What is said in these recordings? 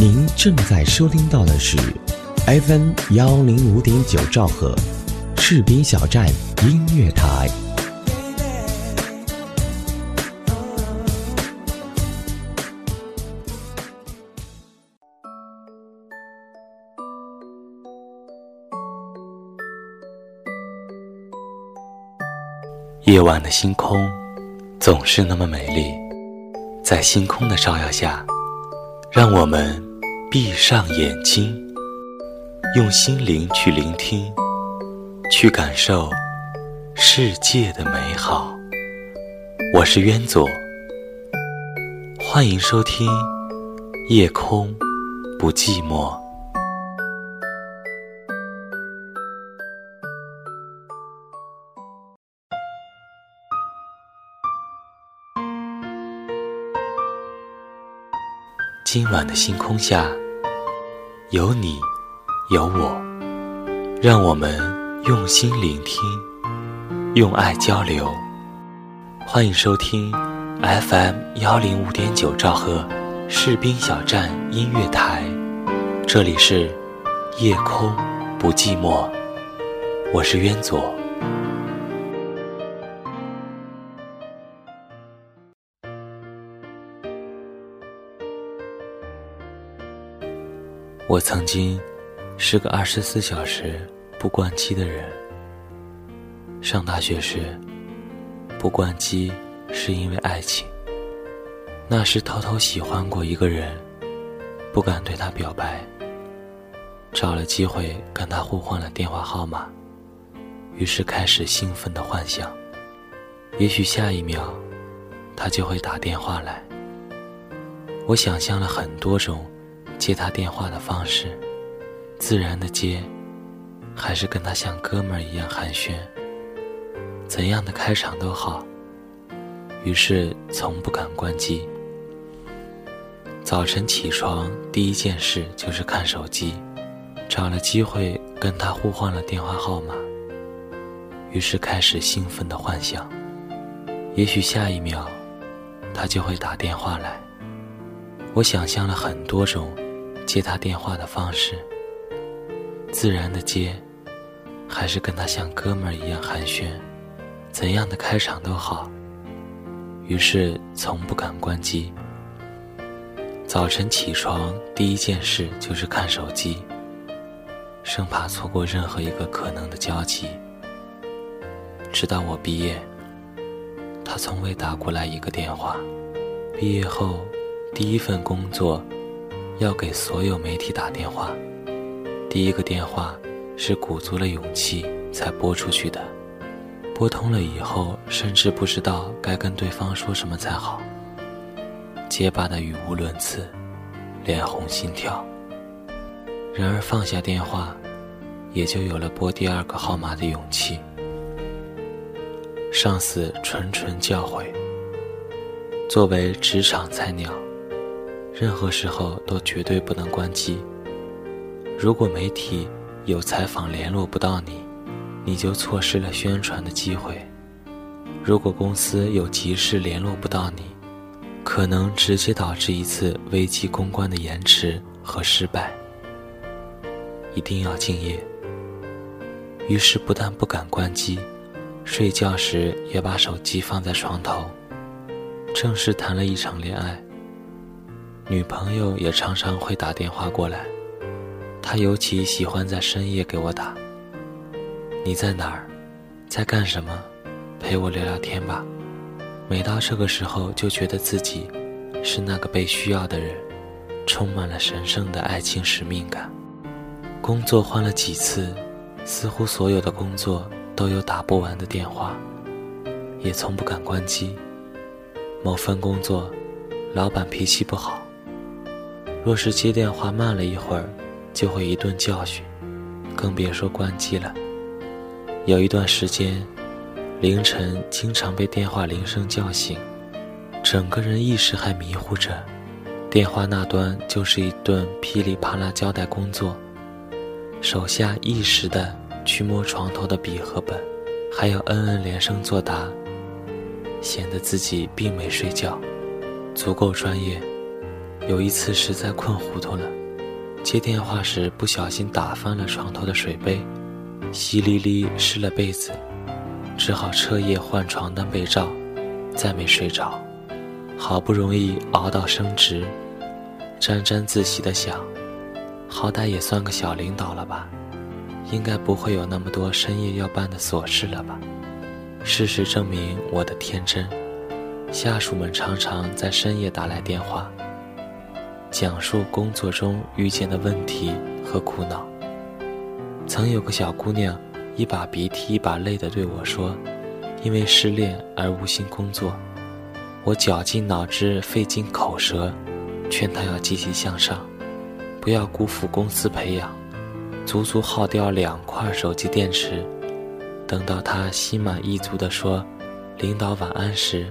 您正在收听到的是 FM 幺零五点九兆赫，士兵小站音乐台。夜晚的星空总是那么美丽，在星空的照耀下，让我们闭上眼睛，用心灵去聆听，去感受世界的美好。我是渊左，欢迎收听《夜空不寂寞》。今晚的星空下，有你，有我，让我们用心聆听，用爱交流。欢迎收听 FM 幺零五点九兆赫士兵小站音乐台，这里是夜空不寂寞，我是渊左。我曾经是个二十四小时不关机的人。上大学时，不关机是因为爱情。那时偷偷喜欢过一个人，不敢对他表白。找了机会跟他互换了电话号码，于是开始兴奋的幻想，也许下一秒他就会打电话来。我想象了很多种。接他电话的方式，自然的接，还是跟他像哥们儿一样寒暄。怎样的开场都好。于是从不敢关机。早晨起床第一件事就是看手机，找了机会跟他互换了电话号码。于是开始兴奋的幻想，也许下一秒，他就会打电话来。我想象了很多种。接他电话的方式，自然的接，还是跟他像哥们儿一样寒暄，怎样的开场都好。于是从不敢关机。早晨起床第一件事就是看手机，生怕错过任何一个可能的交集。直到我毕业，他从未打过来一个电话。毕业后，第一份工作。要给所有媒体打电话，第一个电话是鼓足了勇气才拨出去的。拨通了以后，甚至不知道该跟对方说什么才好，结巴的语无伦次，脸红心跳。然而放下电话，也就有了拨第二个号码的勇气。上司谆谆教诲，作为职场菜鸟。任何时候都绝对不能关机。如果媒体有采访联络不到你，你就错失了宣传的机会；如果公司有急事联络不到你，可能直接导致一次危机公关的延迟和失败。一定要敬业。于是不但不敢关机，睡觉时也把手机放在床头，正式谈了一场恋爱。女朋友也常常会打电话过来，她尤其喜欢在深夜给我打。你在哪儿，在干什么？陪我聊聊天吧。每到这个时候，就觉得自己是那个被需要的人，充满了神圣的爱情使命感。工作换了几次，似乎所有的工作都有打不完的电话，也从不敢关机。某份工作，老板脾气不好。若是接电话慢了一会儿，就会一顿教训，更别说关机了。有一段时间，凌晨经常被电话铃声叫醒，整个人意识还迷糊着，电话那端就是一顿噼里啪啦交代工作，手下意识的去摸床头的笔和本，还要嗯嗯连声作答，显得自己并没睡觉，足够专业。有一次实在困糊涂了，接电话时不小心打翻了床头的水杯，淅沥沥湿了被子，只好彻夜换床单被罩，再没睡着。好不容易熬到升职，沾沾自喜的想，好歹也算个小领导了吧，应该不会有那么多深夜要办的琐事了吧。事实证明我的天真，下属们常常在深夜打来电话。讲述工作中遇见的问题和苦恼。曾有个小姑娘，一把鼻涕一把泪地对我说：“因为失恋而无心工作。”我绞尽脑汁，费尽口舌，劝她要积极向上，不要辜负公司培养。足足耗掉两块手机电池。等到她心满意足地说“领导晚安”时，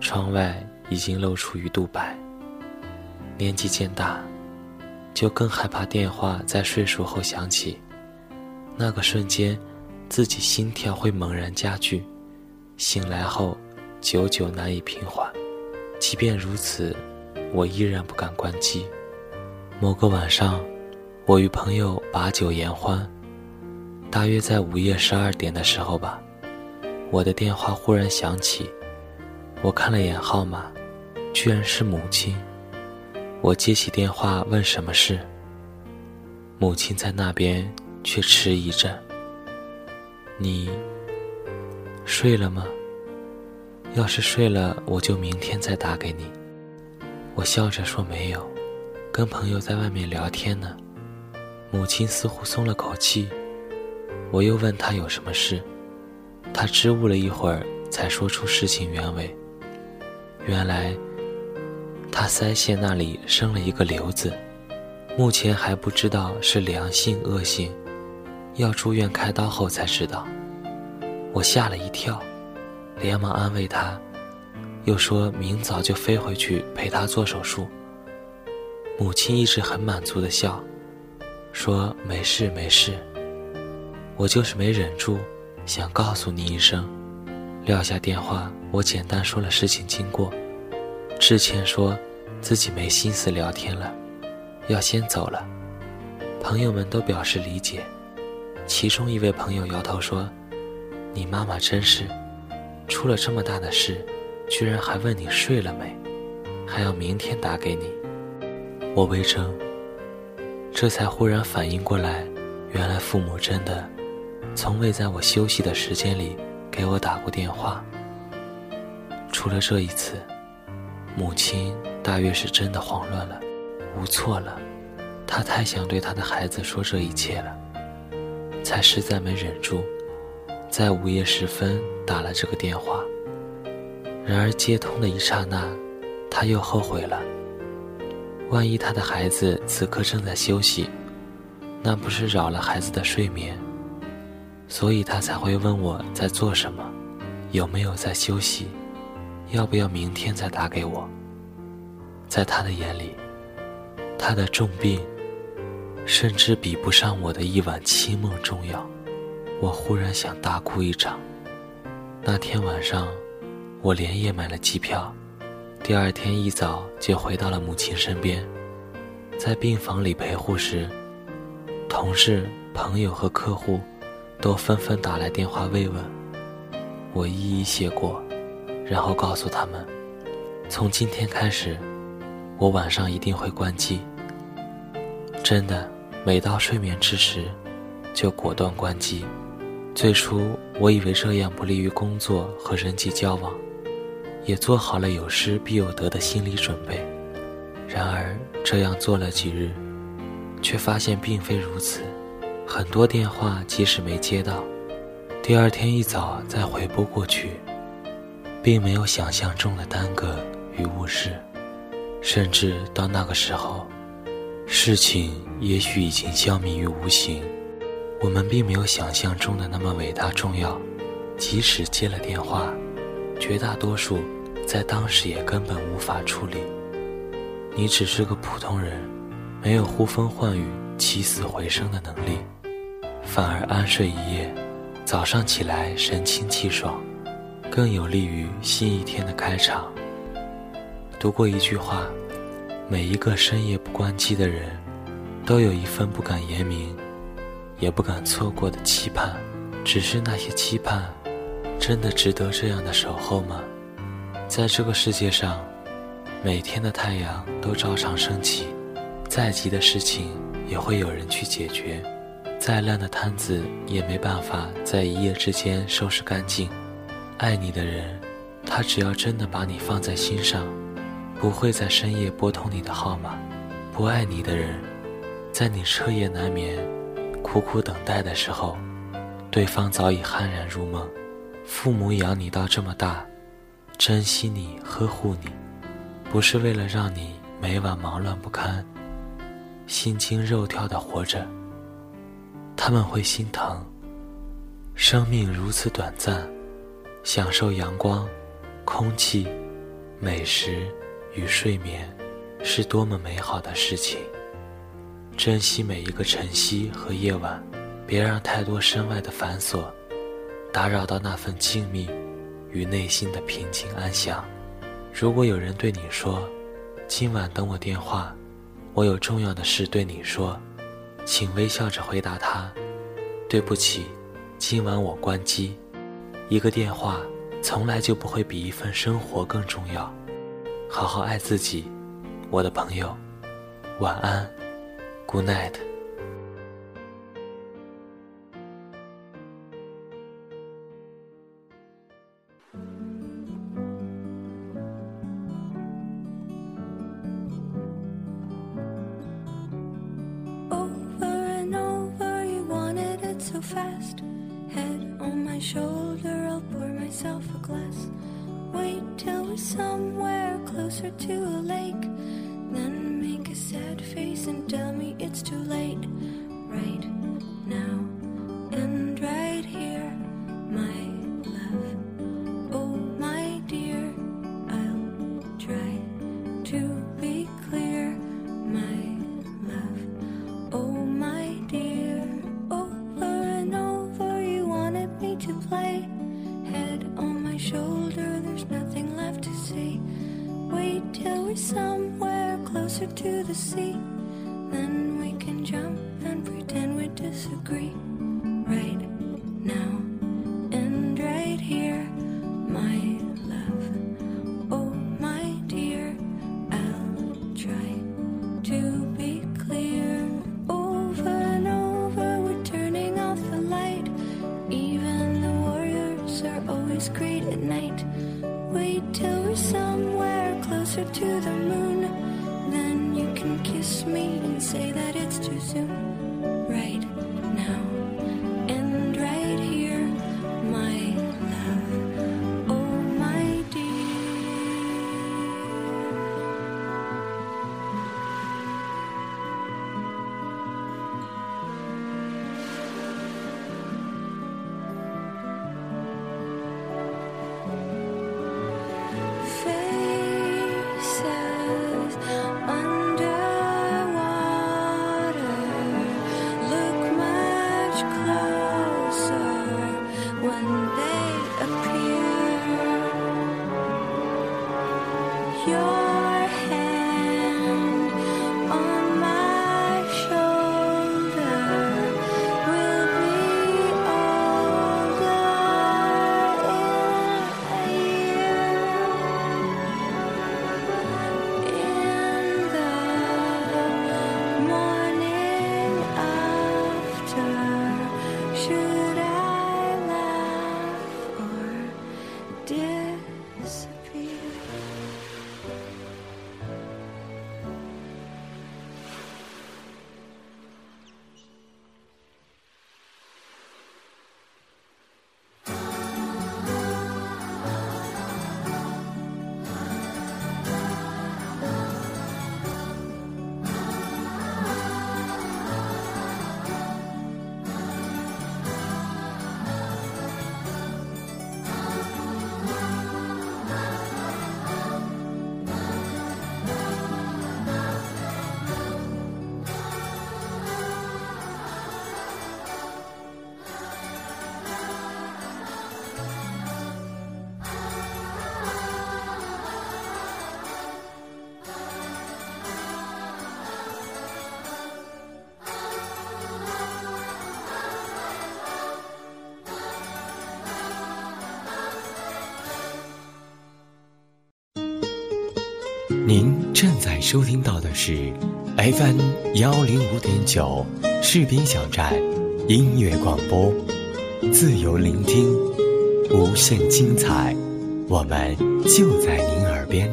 窗外已经露出鱼肚白。年纪渐大，就更害怕电话在睡熟后响起。那个瞬间，自己心跳会猛然加剧，醒来后，久久难以平缓。即便如此，我依然不敢关机。某个晚上，我与朋友把酒言欢，大约在午夜十二点的时候吧，我的电话忽然响起。我看了眼号码，居然是母亲。我接起电话问什么事，母亲在那边却迟疑着。你睡了吗？要是睡了，我就明天再打给你。我笑着说没有，跟朋友在外面聊天呢。母亲似乎松了口气。我又问她有什么事，她支吾了一会儿，才说出事情原委。原来。他腮腺那里生了一个瘤子，目前还不知道是良性恶性，要住院开刀后才知道。我吓了一跳，连忙安慰他，又说明早就飞回去陪他做手术。母亲一直很满足的笑，说没事没事。我就是没忍住，想告诉你一声。撂下电话，我简单说了事情经过。之前说，自己没心思聊天了，要先走了。朋友们都表示理解，其中一位朋友摇头说：“你妈妈真是，出了这么大的事，居然还问你睡了没，还要明天打给你。”我微怔，这才忽然反应过来，原来父母真的，从未在我休息的时间里给我打过电话，除了这一次。母亲大约是真的慌乱了，无措了，她太想对她的孩子说这一切了，才实在没忍住，在午夜时分打了这个电话。然而接通的一刹那，她又后悔了。万一她的孩子此刻正在休息，那不是扰了孩子的睡眠？所以她才会问我在做什么，有没有在休息。要不要明天再打给我？在他的眼里，他的重病甚至比不上我的一晚清梦重要。我忽然想大哭一场。那天晚上，我连夜买了机票，第二天一早就回到了母亲身边。在病房里陪护时，同事、朋友和客户都纷纷打来电话慰问，我一一谢过。然后告诉他们，从今天开始，我晚上一定会关机。真的，每到睡眠之时，就果断关机。最初我以为这样不利于工作和人际交往，也做好了有失必有得的心理准备。然而这样做了几日，却发现并非如此。很多电话即使没接到，第二天一早再回拨过去。并没有想象中的耽搁与误事，甚至到那个时候，事情也许已经消弭于无形。我们并没有想象中的那么伟大重要，即使接了电话，绝大多数在当时也根本无法处理。你只是个普通人，没有呼风唤雨、起死回生的能力，反而安睡一夜，早上起来神清气爽。更有利于新一天的开场。读过一句话：每一个深夜不关机的人，都有一份不敢言明，也不敢错过的期盼。只是那些期盼，真的值得这样的守候吗？在这个世界上，每天的太阳都照常升起，再急的事情也会有人去解决，再烂的摊子也没办法在一夜之间收拾干净。爱你的人，他只要真的把你放在心上。不会在深夜拨通你的号码，不爱你的人，在你彻夜难眠、苦苦等待的时候，对方早已酣然入梦。父母养你到这么大，珍惜你、呵护你，不是为了让你每晚忙乱不堪、心惊肉跳的活着。他们会心疼，生命如此短暂，享受阳光、空气、美食。与睡眠是多么美好的事情！珍惜每一个晨曦和夜晚，别让太多身外的繁琐打扰到那份静谧与内心的平静安详。如果有人对你说：“今晚等我电话，我有重要的事对你说。”请微笑着回答他：“对不起，今晚我关机。”一个电话从来就不会比一份生活更重要。好好爱自己，我的朋友，晚安，Good night。Closer to a lake. Then make a sad face and tell me it's too late. 您正在收听到的是 FM 幺零五点九士兵小站音乐广播，自由聆听，无限精彩，我们就在您耳边。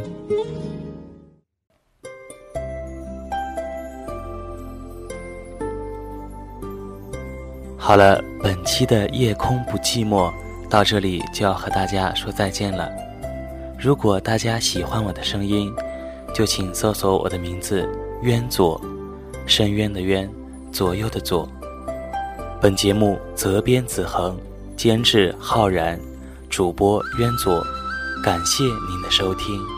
好了，本期的夜空不寂寞到这里就要和大家说再见了。如果大家喜欢我的声音，就请搜索我的名字“渊左”，深渊的渊，左右的左。本节目责编子恒，监制浩然，主播渊左。感谢您的收听。